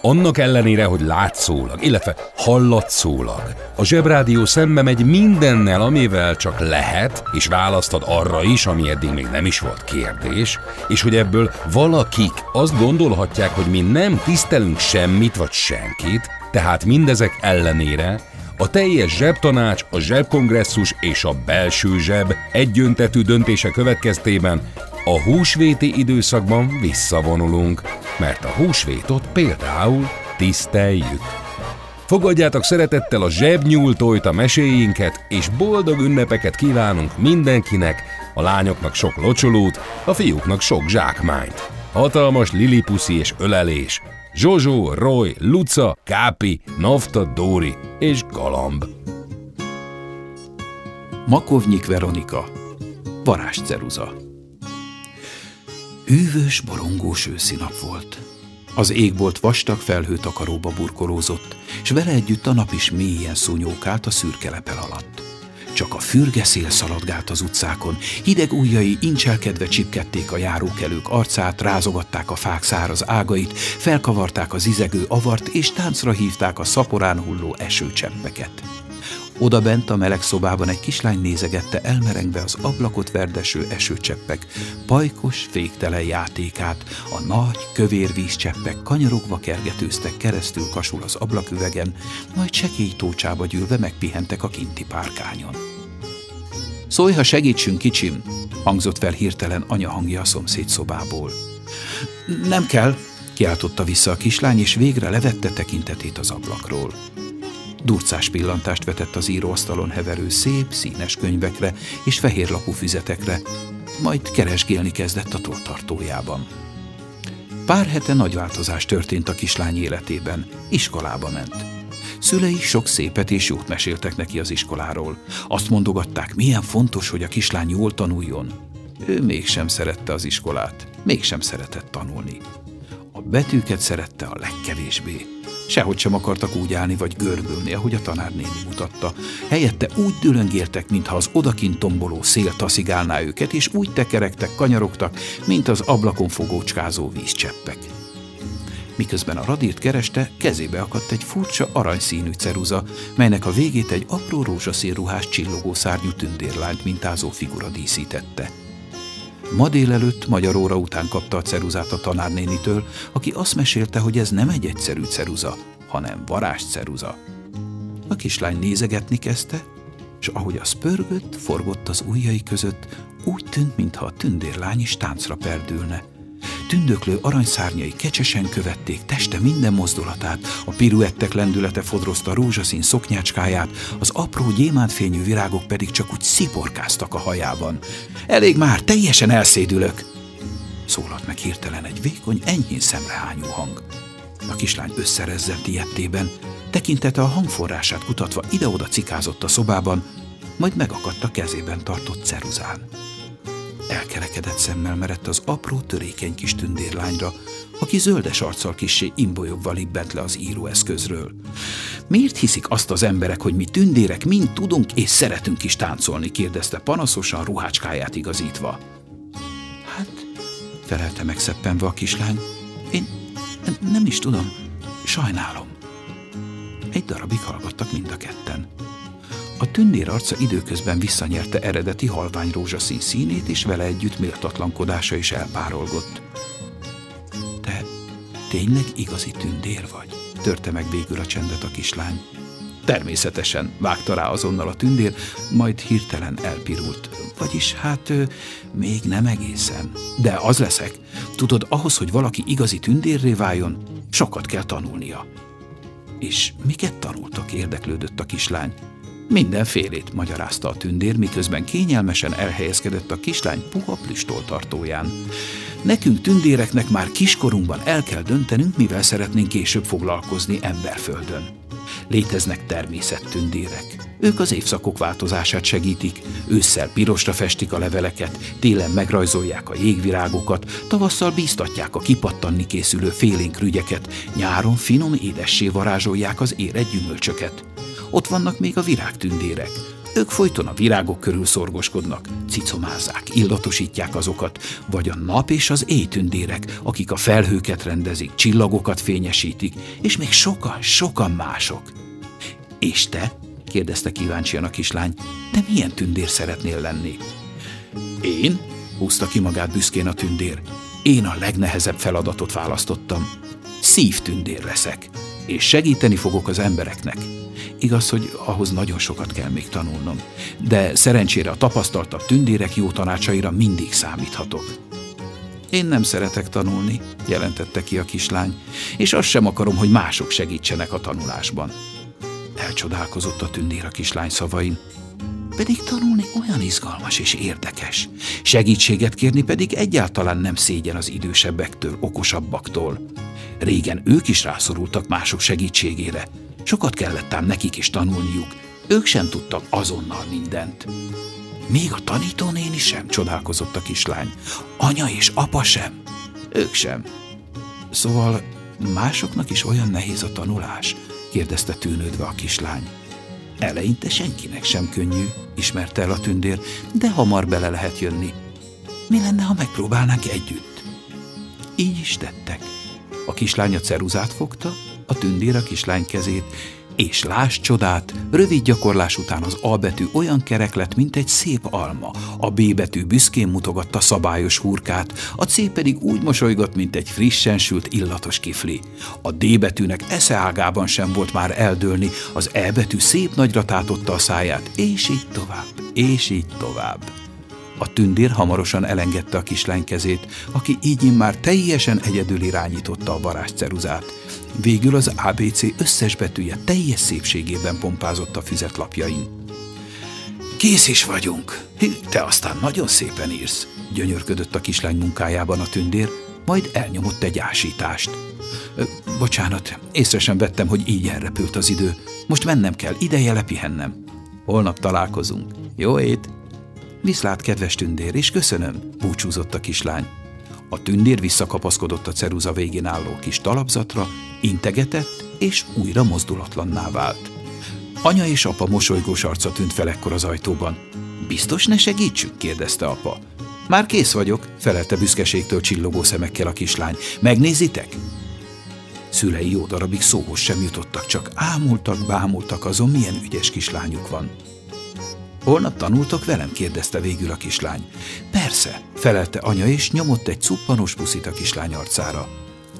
Annak ellenére, hogy látszólag, illetve hallatszólag, a Zsebrádió szembe megy mindennel, amivel csak lehet, és választad arra is, ami eddig még nem is volt kérdés, és hogy ebből valakik azt gondolhatják, hogy mi nem tisztelünk semmit vagy senkit, tehát mindezek ellenére a teljes zsebtanács, a zsebkongresszus és a belső zseb egyöntetű döntése következtében a húsvéti időszakban visszavonulunk, mert a húsvétot például tiszteljük. Fogadjátok szeretettel a zsebnyúltójt a meséinket, és boldog ünnepeket kívánunk mindenkinek, a lányoknak sok locsolót, a fiúknak sok zsákmányt. Hatalmas lilipuszi és ölelés, Zsozsó, Roy, Luca, Kápi, Nafta, Dóri és Galamb. Makovnyik Veronika, varázsceruza. Hűvös, borongós őszi nap volt. Az égbolt vastag felhőtakaróba burkolózott, és vele együtt a nap is mélyen szúnyókált a szürke lepel alatt. Csak a fürge szél szaladgált az utcákon, hideg ujjai incselkedve csipkedték a járókelők arcát, rázogatták a fák száraz ágait, felkavarták az izegő avart, és táncra hívták a szaporán hulló esőcseppeket. Oda bent a meleg szobában egy kislány nézegette elmerengve az ablakot verdeső esőcseppek, pajkos, féktelen játékát, a nagy, kövér vízcseppek kanyarogva kergetőztek keresztül kasul az ablaküvegen, majd sekély tócsába gyűlve megpihentek a kinti párkányon. Szólj, ha segítsünk, kicsim, hangzott fel hirtelen anya hangja a szomszéd szobából. Nem kell, kiáltotta vissza a kislány, és végre levette tekintetét az ablakról. Durcás pillantást vetett az íróasztalon heverő szép, színes könyvekre és fehérlapú füzetekre, majd keresgélni kezdett a toltartójában. Pár hete nagy változás történt a kislány életében. Iskolába ment. Szülei sok szépet és jót meséltek neki az iskoláról. Azt mondogatták, milyen fontos, hogy a kislány jól tanuljon. Ő mégsem szerette az iskolát, mégsem szeretett tanulni. A betűket szerette a legkevésbé. Sehogy sem akartak úgy állni vagy görbülni, ahogy a tanárnéni mutatta. Helyette úgy dülöngéltek, mintha az odakint tomboló szél taszigálná őket, és úgy tekerektek, kanyarogtak, mint az ablakon fogócskázó vízcseppek. Miközben a radírt kereste, kezébe akadt egy furcsa aranyszínű ceruza, melynek a végét egy apró rózsaszín ruhás csillogó szárnyú tündérlányt mintázó figura díszítette. Ma délelőtt magyar óra után kapta a ceruzát a tanárnénitől, aki azt mesélte, hogy ez nem egy egyszerű ceruza, hanem varázs ceruza. A kislány nézegetni kezdte, és ahogy az pörgött, forgott az ujjai között, úgy tűnt, mintha a tündérlány is táncra perdülne. Tündöklő aranyszárnyai kecsesen követték teste minden mozdulatát, a piruettek lendülete fodrozta rózsaszín szoknyácskáját, az apró gyémántfényű virágok pedig csak úgy sziporkáztak a hajában. Elég már, teljesen elszédülök! Szólalt meg hirtelen egy vékony, enyhén szemrehányú hang. A kislány összerezzent ilyettében, tekintete a hangforrását kutatva ide-oda cikázott a szobában, majd megakadt a kezében tartott ceruzán. Elkerekedett szemmel merett az apró, törékeny kis tündérlányra, aki zöldes arccal kissé imbolyogva libbent le az íróeszközről. Miért hiszik azt az emberek, hogy mi tündérek mind tudunk és szeretünk is táncolni? kérdezte panaszosan ruhácskáját igazítva. Hát, felelte megszeppenve a kislány, én nem is tudom, sajnálom. Egy darabig hallgattak mind a ketten. A tündér arca időközben visszanyerte eredeti halvány rózsaszín színét, és vele együtt méltatlankodása is elpárolgott. Te tényleg igazi tündér vagy? Törte meg végül a csendet a kislány. Természetesen, vágta rá azonnal a tündér, majd hirtelen elpirult. Vagyis hát ő, még nem egészen. De az leszek. Tudod, ahhoz, hogy valaki igazi tündérré váljon, sokat kell tanulnia. És miket tanultak, érdeklődött a kislány. Mindenfélét, magyarázta a tündér, miközben kényelmesen elhelyezkedett a kislány puha plüstoltartóján. Nekünk tündéreknek már kiskorunkban el kell döntenünk, mivel szeretnénk később foglalkozni emberföldön. Léteznek természettündérek. Ők az évszakok változását segítik, ősszel pirosra festik a leveleket, télen megrajzolják a jégvirágokat, tavasszal bíztatják a kipattanni készülő félénk rügyeket, nyáron finom édessé varázsolják az éret gyümölcsöket. Ott vannak még a virágtündérek, ők folyton a virágok körül szorgoskodnak, cicomázzák, illatosítják azokat, vagy a nap és az éjtündérek, akik a felhőket rendezik, csillagokat fényesítik, és még sokan, sokan mások. És te? kérdezte kíváncsian a kislány. Te milyen tündér szeretnél lenni? Én? húzta ki magát büszkén a tündér. Én a legnehezebb feladatot választottam. Szívtündér leszek, és segíteni fogok az embereknek. Igaz, hogy ahhoz nagyon sokat kell még tanulnom, de szerencsére a tapasztaltabb tündérek jó tanácsaira mindig számíthatok. Én nem szeretek tanulni, jelentette ki a kislány, és azt sem akarom, hogy mások segítsenek a tanulásban. Elcsodálkozott a tündér a kislány szavain. Pedig tanulni olyan izgalmas és érdekes. Segítséget kérni pedig egyáltalán nem szégyen az idősebbektől, okosabbaktól. Régen ők is rászorultak mások segítségére, Sokat kellett ám nekik is tanulniuk, ők sem tudtak azonnal mindent. Még a tanítónéni sem csodálkozott a kislány. Anya és apa sem. Ők sem. Szóval másoknak is olyan nehéz a tanulás? kérdezte tűnődve a kislány. Eleinte senkinek sem könnyű, ismerte el a tündér, de hamar bele lehet jönni. Mi lenne, ha megpróbálnánk együtt? Így is tettek. A kislány a ceruzát fogta, a tündér a kislány kezét, és láss csodát, rövid gyakorlás után az A betű olyan kerek lett, mint egy szép alma, a B betű büszkén mutogatta szabályos hurkát, a C pedig úgy mosolygott, mint egy frissen sült illatos kifli. A D betűnek eszeágában sem volt már eldőlni, az E betű szép nagyra tátotta a száját, és így tovább, és így tovább. A tündér hamarosan elengedte a kislány kezét, aki így már teljesen egyedül irányította a varázsceruzát. Végül az ABC összes betűje teljes szépségében pompázott a füzetlapjain. Kész is vagyunk. Te aztán nagyon szépen írsz, gyönyörködött a kislány munkájában a tündér, majd elnyomott egy ásítást. Bocsánat, észre sem vettem, hogy így elrepült az idő. Most mennem kell, ideje lepihennem. Holnap találkozunk. Jó ét! Viszlát, kedves tündér, és köszönöm, búcsúzott a kislány. A tündér visszakapaszkodott a ceruza végén álló kis talapzatra, integetett, és újra mozdulatlanná vált. Anya és apa mosolygós arca tűnt fel ekkor az ajtóban. Biztos ne segítsünk? kérdezte apa. Már kész vagyok, felelte büszkeségtől csillogó szemekkel a kislány. Megnézitek? Szülei jó darabig szóhoz sem jutottak, csak ámultak, bámultak azon, milyen ügyes kislányuk van. Holnap tanultok velem? kérdezte végül a kislány. Persze, felelte anya, és nyomott egy cuppanos puszit a kislány arcára.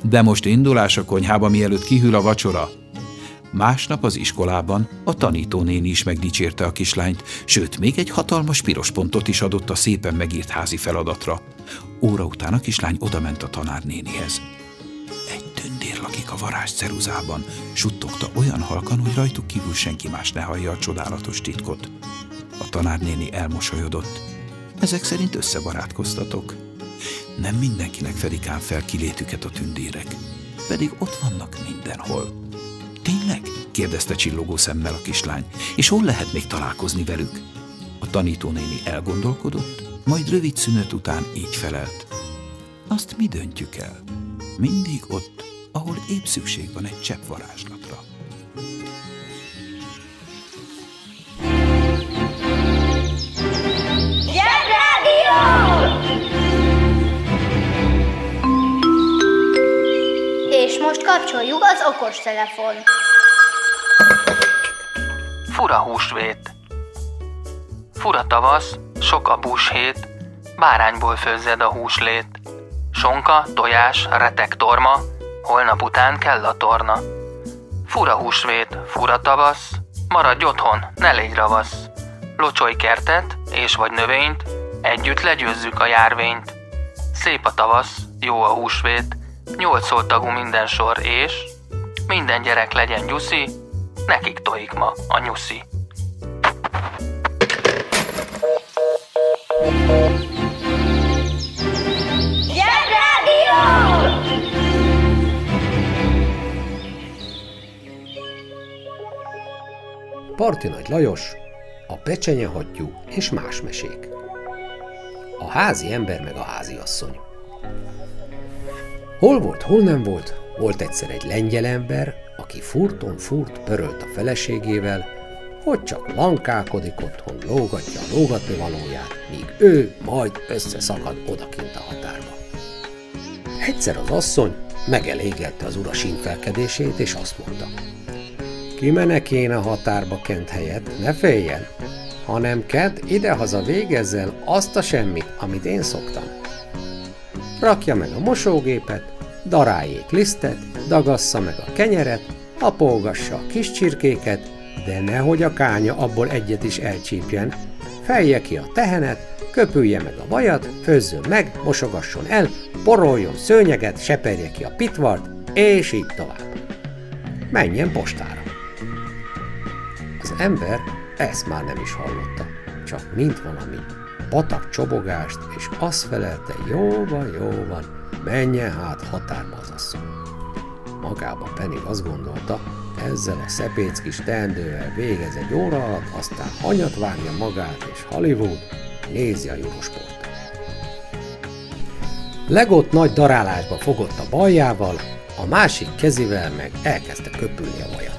De most indulás a konyhába, mielőtt kihűl a vacsora. Másnap az iskolában a tanítónéni is megdicsérte a kislányt, sőt, még egy hatalmas piros pontot is adott a szépen megírt házi feladatra. Óra után a kislány odament a tanárnénihez. Egy tündér lakik a varázs ceruzában, suttogta olyan halkan, hogy rajtuk kívül senki más ne hallja a csodálatos titkot. A tanárnéni elmosolyodott. Ezek szerint összebarátkoztatok. Nem mindenkinek fedik ám fel kilétüket a tündérek, pedig ott vannak mindenhol. Tényleg? kérdezte csillogó szemmel a kislány. És hol lehet még találkozni velük? A tanítónéni elgondolkodott, majd rövid szünet után így felelt. Azt mi döntjük el? Mindig ott, ahol épp szükség van egy csepp varázslatra. Most kapcsoljuk az okos telefon. Fura húsvét. Fura tavasz, sok a búshét, bárányból főzzed a húslét. Sonka, tojás, retek torma, holnap után kell a torna. Fura húsvét, fura tavasz, maradj otthon, ne légy ravasz. Locsolj kertet, és vagy növényt, együtt legyőzzük a járvényt. Szép a tavasz, jó a húsvét, Nyolc szótagú minden sor, és minden gyerek legyen gyuszi, nekik tojik ma a nyuszi. Zsebrádió! Parti Nagy Lajos, a pecsenye hattyú és más mesék. A házi ember meg a házi asszony. Hol volt, hol nem volt, volt egyszer egy lengyel ember, aki furton furt pörölt a feleségével, hogy csak lankálkodik otthon, lógatja a lógatni valóját, míg ő majd összeszakad odakint a határba. Egyszer az asszony megelégelte az ura sínfelkedését, és azt mondta, Kimenek én a határba kent helyet, ne féljen, hanem kent idehaza végezzel azt a semmit, amit én szoktam. Rakja meg a mosógépet, daráljék lisztet, dagassza meg a kenyeret, apolgassa a kis csirkéket, de nehogy a kánya abból egyet is elcsípjen, felje ki a tehenet, köpülje meg a vajat, főzzön meg, mosogasson el, poroljon szőnyeget, seperje ki a pitvart, és így tovább. Menjen postára. Az ember ezt már nem is hallotta, csak mint valami patak csobogást, és azt felelte, jó van, jó van, menjen hát határba az asszony. Magába pedig azt gondolta, ezzel a szepéc kis teendővel végez egy óra alatt, aztán hanyat vágja magát, és Hollywood nézi a Eurosport. Legott nagy darálásba fogott a baljával, a másik kezével meg elkezdte köpülni a vajat.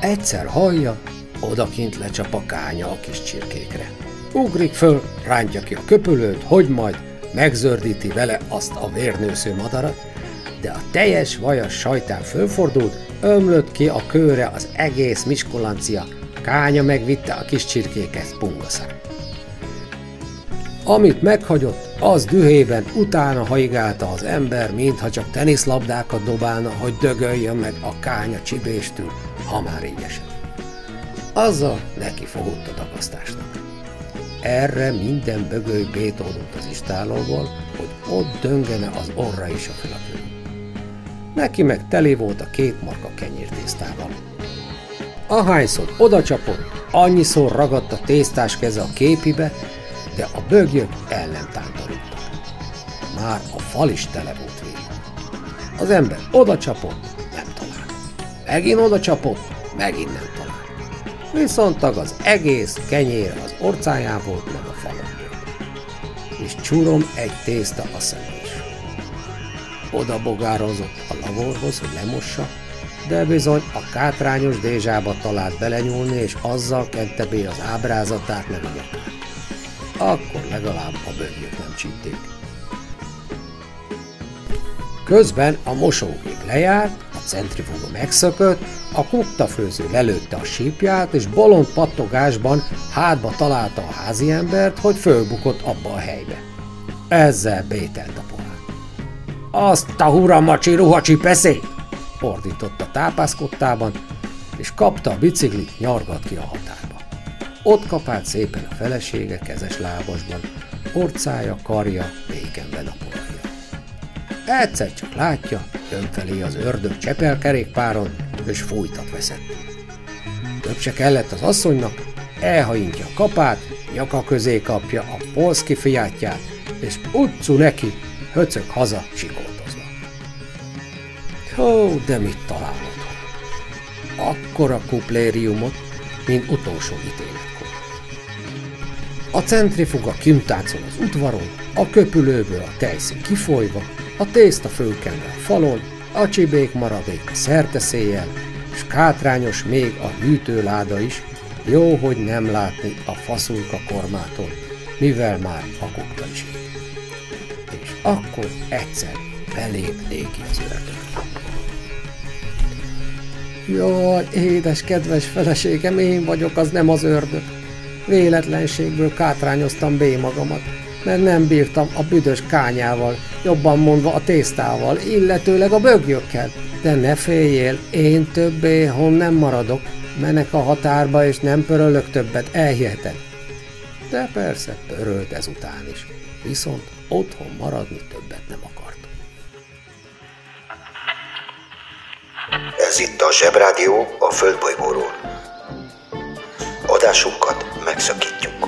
Egyszer hallja, odakint lecsap a kánya a kis csirkékre. Ugrik föl, rántja ki a köpülőt, hogy majd megzördíti vele azt a vérnősző madarat, de a teljes vajas sajtán fölfordult, ömlött ki a kőre az egész miskolancia, kánya megvitte a kis csirkéket pungaszán. Amit meghagyott, az dühében utána haigálta az ember, mintha csak teniszlabdákat dobálna, hogy dögöljön meg a kánya csibéstől, ha már így esett. Azzal neki fogott a dagasztásnak. Erre minden bögöly bétódott az istálóból, hogy ott döngene az orra is a fülakő. Neki meg teli volt a két marka kenyértésztával. Ahányszor oda csapott, annyiszor ragadt a tésztás keze a képibe, de a bögyök el nem tántorítottak. Már a fal is tele volt vége. Az ember oda csapott, nem talált. Megint oda csapott, megint nem talált. Viszont az egész kenyér az orcájából, meg a falon És csurom egy tészta a szemén is. Oda bogározott a laborhoz, hogy lemossa, de bizony a kátrányos dézsába talált belenyúlni, és azzal kente be az ábrázatát meg a nyakát. Akkor legalább a bőrjük nem csípték. Közben a mosógép lejárt, a centrifuga megszökött, a kuktafőző lelőtte a sípját, és bolond pattogásban hátba találta a házi embert, hogy fölbukott abba a helybe. Ezzel bételt a pohár. Azt a huramacsi ruhacsi peszét! ordított a tápászkottában, és kapta a biciklit, nyargat ki a határba. Ott kapált szépen a felesége kezes lábasban, orcája, karja békenben a porajja. Egyszer csak látja, jön felé az ördög csepelkerékpáron, és fújtat veszett. Több se kellett az asszonynak, elhajintja a kapát, nyaka közé kapja a polszki fiátját, és utcu neki, höcög haza sikoltozva. Ó, de mit találod? Akkora kuplériumot, mint utolsó ítéletkor. A centrifuga kintáncol az udvaron, a köpülőből a tejszín kifolyva, a tészta fölkenve a falon, a csibék maradék a szerteszéjjel, és kátrányos még a hűtőláda is, jó, hogy nem látni a faszulka kormától, mivel már a is És akkor egyszer belép az ördög. Jaj, édes, kedves feleségem, én vagyok, az nem az ördög. Véletlenségből kátrányoztam bé magamat mert nem bírtam a büdös kányával, jobban mondva a tésztával, illetőleg a bögjökkel. De ne féljél, én többé hon nem maradok, menek a határba és nem pörölök többet, elhiheted. De persze pörölt ezután is, viszont otthon maradni többet nem akart. Ez itt a Zsebrádió a Földbolygóról. Adásunkat megszakítjuk.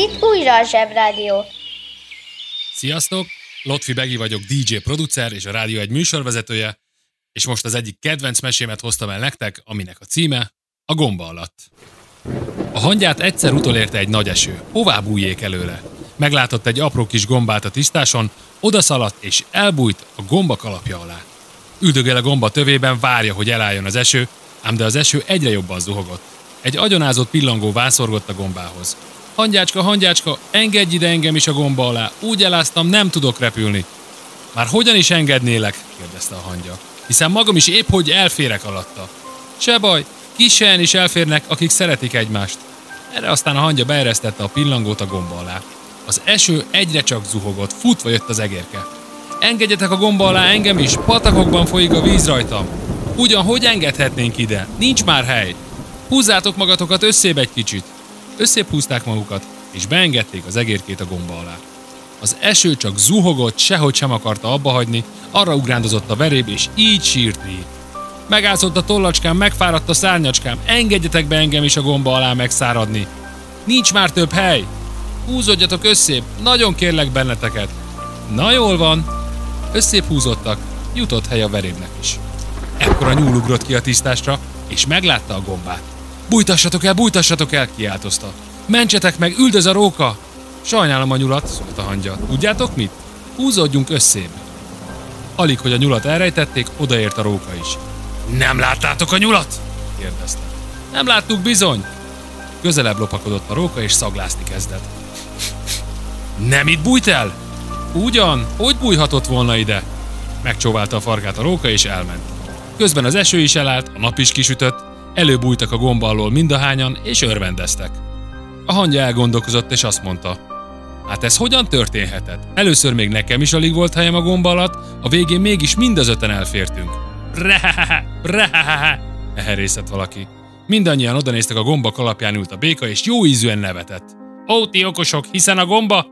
Itt újra a Zsebrádió. Sziasztok! Lotfi Begi vagyok, DJ producer és a rádió egy műsorvezetője, és most az egyik kedvenc mesémet hoztam el nektek, aminek a címe a gomba alatt. A hangyát egyszer utolérte egy nagy eső. Hová bújjék előle? Meglátott egy apró kis gombát a tisztáson, odaszaladt és elbújt a gomba kalapja alá. Üldögél a gomba tövében, várja, hogy elálljon az eső, ám de az eső egyre jobban zuhogott. Egy agyonázott pillangó vászorgott a gombához. Hangyácska, hangyácska, engedj ide engem is a gomba alá, úgy eláztam, nem tudok repülni. Már hogyan is engednélek? kérdezte a hangya. Hiszen magam is épp hogy elférek alatta. Se baj, Kisen is elférnek, akik szeretik egymást. Erre aztán a hangya beeresztette a pillangót a gomba alá. Az eső egyre csak zuhogott, futva jött az egérke. Engedjetek a gomba alá engem is, patakokban folyik a víz rajtam. Ugyan hogy engedhetnénk ide? Nincs már hely. Húzzátok magatokat összébb egy kicsit. Összébb húzták magukat, és beengedték az egérkét a gomba alá. Az eső csak zuhogott, sehogy sem akarta abba hagyni, arra ugrándozott a veréb, és így sírt végig. Megászott a tollacskám, megfáradt a szárnyacskám, engedjetek be engem is a gomba alá megszáradni. Nincs már több hely. Húzódjatok összébb, nagyon kérlek benneteket. Na jól van. Összébb húzottak, jutott hely a verébnek is. Ekkor a nyúl ugrott ki a tisztásra, és meglátta a gombát. Bújtassatok el, bújtassatok el, kiáltozta. Mentsetek meg, üldöz a róka! Sajnálom a nyulat, szólt a hangya. Tudjátok mit? Húzódjunk összébb. Alig, hogy a nyulat elrejtették, odaért a róka is. Nem láttátok a nyulat? kérdezte. Nem láttuk bizony. Közelebb lopakodott a róka, és szaglászni kezdett. Nem itt bújt el? Ugyan, hogy bújhatott volna ide? Megcsóválta a farkát a róka, és elment. Közben az eső is elállt, a nap is kisütött, előbújtak a gomba alól mindahányan, és örvendeztek. A hangya elgondolkozott, és azt mondta, Hát ez hogyan történhetett? Először még nekem is alig volt helyem a gomba alatt, a végén mégis mind az öten elfértünk. Rehehehe, rehehehe, eherészett valaki. Mindannyian odanéztek a gomba kalapján ült a béka, és jó ízűen nevetett. Ó, ti okosok, hiszen a gomba...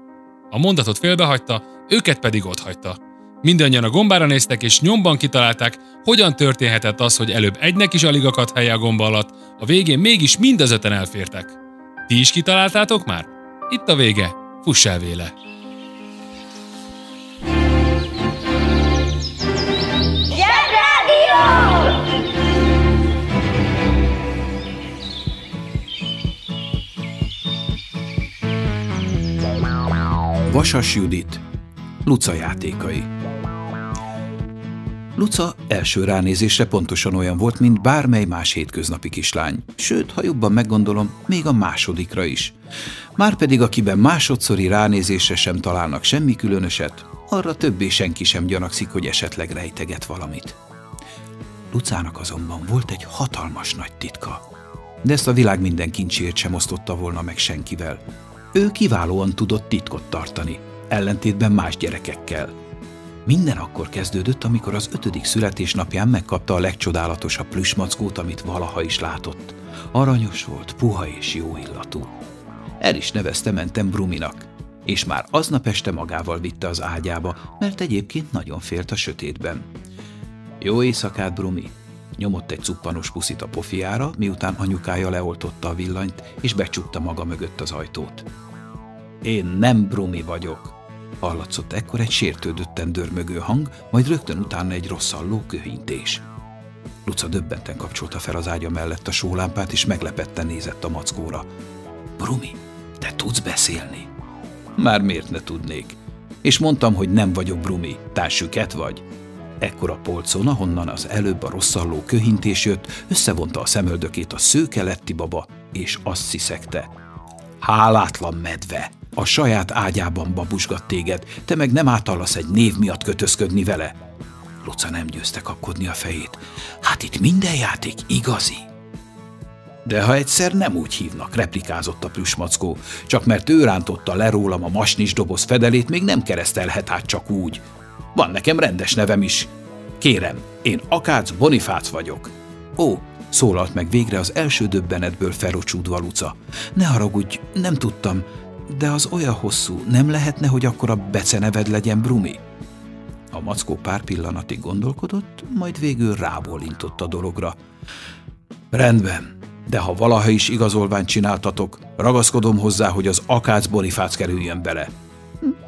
A mondatot félbehagyta, őket pedig ott hagyta. Mindannyian a gombára néztek, és nyomban kitalálták, hogyan történhetett az, hogy előbb egynek is alig akadt helye a gomba alatt, a végén mégis mind az öten elfértek. Ti is kitaláltátok már? Itt a vége, fuss el véle! Zsebrádió! Vasas Judit, Luca játékai. Luca első ránézésre pontosan olyan volt, mint bármely más hétköznapi kislány. Sőt, ha jobban meggondolom, még a másodikra is. Márpedig akiben másodszori ránézésre sem találnak semmi különöset, arra többé senki sem gyanakszik, hogy esetleg rejteget valamit. Lucának azonban volt egy hatalmas nagy titka. De ezt a világ minden kincsért sem osztotta volna meg senkivel. Ő kiválóan tudott titkot tartani, ellentétben más gyerekekkel. Minden akkor kezdődött, amikor az ötödik születésnapján megkapta a legcsodálatosabb plüsmackót, amit valaha is látott. Aranyos volt, puha és jó illatú. El is nevezte mentem Bruminak, és már aznap este magával vitte az ágyába, mert egyébként nagyon félt a sötétben. Jó éjszakát, Brumi! Nyomott egy cuppanos puszit a pofiára, miután anyukája leoltotta a villanyt, és becsukta maga mögött az ajtót. Én nem Brumi vagyok, hallatszott ekkor egy sértődötten dörmögő hang, majd rögtön utána egy rosszalló köhintés. Luca döbbenten kapcsolta fel az ágya mellett a sólámpát, és meglepetten nézett a mackóra. Brumi, te tudsz beszélni? Már miért ne tudnék? És mondtam, hogy nem vagyok Brumi, társüket vagy. Ekkor a polcon, ahonnan az előbb a rosszalló köhintés jött, összevonta a szemöldökét a szőke letti baba, és azt sziszegte. Hálátlan medve! A saját ágyában babusgat téged, te meg nem átallasz egy név miatt kötözködni vele. Luca nem győzte kapkodni a fejét. Hát itt minden játék igazi. De ha egyszer nem úgy hívnak, replikázott a plüsmackó, csak mert ő rántotta le rólam a masnis doboz fedelét, még nem keresztelhet át csak úgy. Van nekem rendes nevem is. Kérem, én Akác Bonifác vagyok. Ó, Szólalt meg végre az első döbbenetből felocsúdva Luca. Ne haragudj, nem tudtam, de az olyan hosszú, nem lehetne, hogy akkor a beceneved legyen Brumi? A mackó pár pillanatig gondolkodott, majd végül rábólintott a dologra. Rendben, de ha valaha is igazolványt csináltatok, ragaszkodom hozzá, hogy az akác Bonifác kerüljön bele.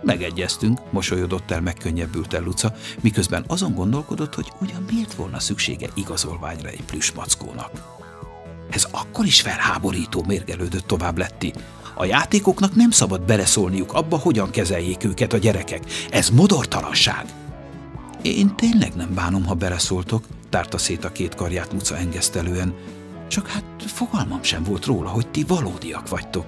Megegyeztünk, mosolyodott el megkönnyebbült el Luca, miközben azon gondolkodott, hogy ugyan miért volna szüksége igazolványra egy plüsmackónak. Ez akkor is felháborító, mérgelődött tovább Letti. A játékoknak nem szabad beleszólniuk abba, hogyan kezeljék őket a gyerekek. Ez modortalanság. Én tényleg nem bánom, ha beleszóltok, tárta szét a két karját Luca engesztelően. Csak hát fogalmam sem volt róla, hogy ti valódiak vagytok.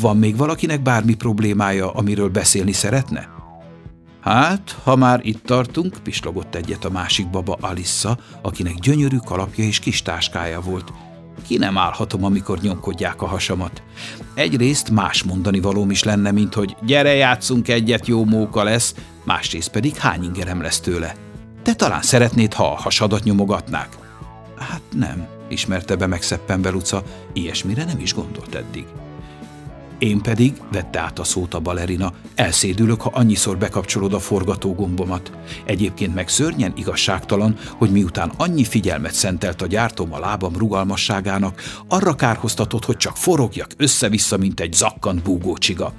Van még valakinek bármi problémája, amiről beszélni szeretne? Hát, ha már itt tartunk, pislogott egyet a másik baba Alissa, akinek gyönyörű kalapja és kis táskája volt. Ki nem állhatom, amikor nyomkodják a hasamat. Egyrészt más mondani valóm is lenne, mint hogy gyere, játszunk egyet, jó móka lesz, másrészt pedig hány ingerem lesz tőle. Te talán szeretnéd, ha a hasadat nyomogatnák? Hát nem, ismerte be megszeppenve Luca, ilyesmire nem is gondolt eddig. Én pedig, vette át a szót a balerina, elszédülök, ha annyiszor bekapcsolod a forgatógombomat. Egyébként meg szörnyen igazságtalan, hogy miután annyi figyelmet szentelt a gyártom a lábam rugalmasságának, arra kárhoztatod, hogy csak forogjak össze-vissza, mint egy zakkant búgócsiga.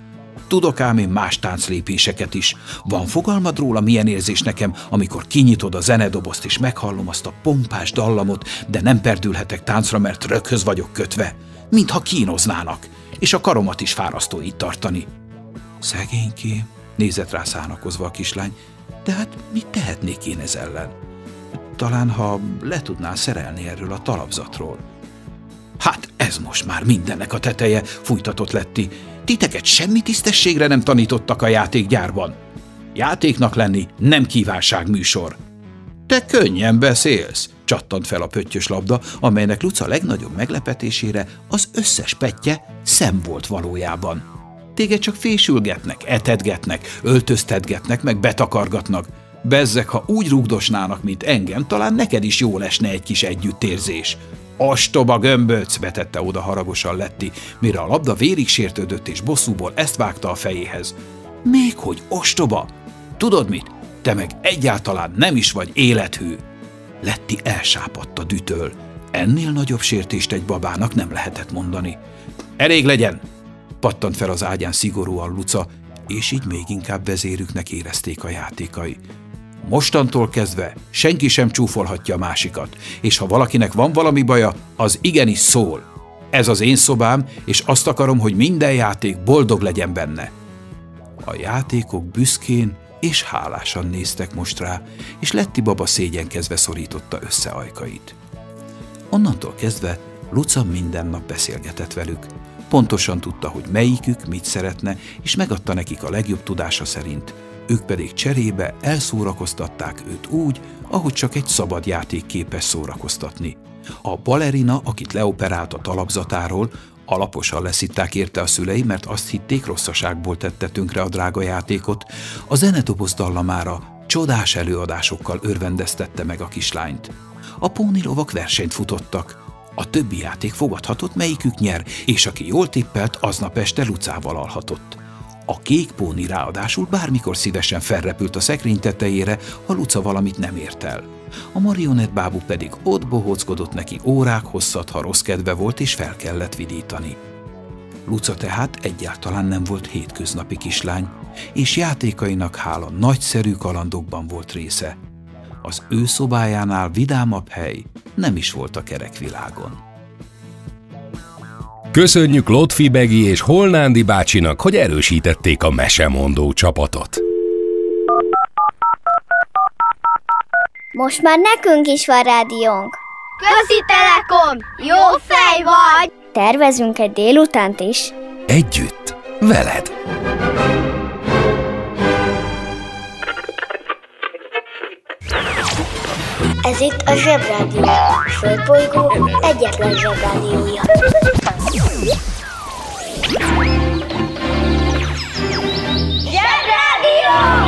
Tudok ám én más tánclépéseket is. Van fogalmad róla, milyen érzés nekem, amikor kinyitod a zenedobozt és meghallom azt a pompás dallamot, de nem perdülhetek táncra, mert röghöz vagyok kötve. Mintha kínoznának és a karomat is fárasztó itt tartani. Szegényké, nézett rá szánakozva a kislány, de hát mit tehetnék én ez ellen? Talán, ha le tudnál szerelni erről a talapzatról. Hát ez most már mindennek a teteje, fújtatott Letti. Titeket semmi tisztességre nem tanítottak a játékgyárban. Játéknak lenni nem kívánság műsor. Te könnyen beszélsz, csattant fel a pöttyös labda, amelynek Luca legnagyobb meglepetésére az összes petje szem volt valójában. Téged csak fésülgetnek, etedgetnek, öltöztetgetnek, meg betakargatnak. Bezzek, ha úgy rugdosnának, mint engem, talán neked is jó lesne egy kis együttérzés. Ostoba gömböc, vetette oda haragosan Letti, mire a labda vérig sértődött és bosszúból ezt vágta a fejéhez. Még hogy ostoba? Tudod mit? Te meg egyáltalán nem is vagy élethű. Letti elsápadt a dütől. Ennél nagyobb sértést egy babának nem lehetett mondani. Elég legyen! Pattant fel az ágyán szigorúan Luca, és így még inkább vezérüknek érezték a játékai. Mostantól kezdve senki sem csúfolhatja a másikat, és ha valakinek van valami baja, az igenis szól. Ez az én szobám, és azt akarom, hogy minden játék boldog legyen benne. A játékok büszkén és hálásan néztek most rá, és Letti baba szégyenkezve szorította össze ajkait. Onnantól kezdve Luca minden nap beszélgetett velük. Pontosan tudta, hogy melyikük mit szeretne, és megadta nekik a legjobb tudása szerint. Ők pedig cserébe elszórakoztatták őt úgy, ahogy csak egy szabad játék képes szórakoztatni. A balerina, akit leoperált a talapzatáról, Alaposan leszitták érte a szülei, mert azt hitték, rosszaságból tette tönkre a drága játékot. A zenetoboz dallamára csodás előadásokkal örvendeztette meg a kislányt. A pónilovak versenyt futottak. A többi játék fogadhatott, melyikük nyer, és aki jól tippelt, aznap este Lucával alhatott. A kék póni ráadásul bármikor szívesen felrepült a szekrény tetejére, ha Luca valamit nem ért el. A marionett bábú pedig ott bohóckodott neki órák hosszat, ha rossz kedve volt és fel kellett vidítani. Luca tehát egyáltalán nem volt hétköznapi kislány, és játékainak hála nagyszerű kalandokban volt része. Az ő szobájánál vidámabb hely nem is volt a kerekvilágon. Köszönjük Lotfi Begi és Holnándi bácsinak, hogy erősítették a mesemondó csapatot. Most már nekünk is van rádiónk. Közi Telekom! Jó fej vagy! Tervezünk egy délutánt is. Együtt, veled! Ez itt a Zsebrádió. A Földbolygó egyetlen Zsebrádiója. Zsebrádió!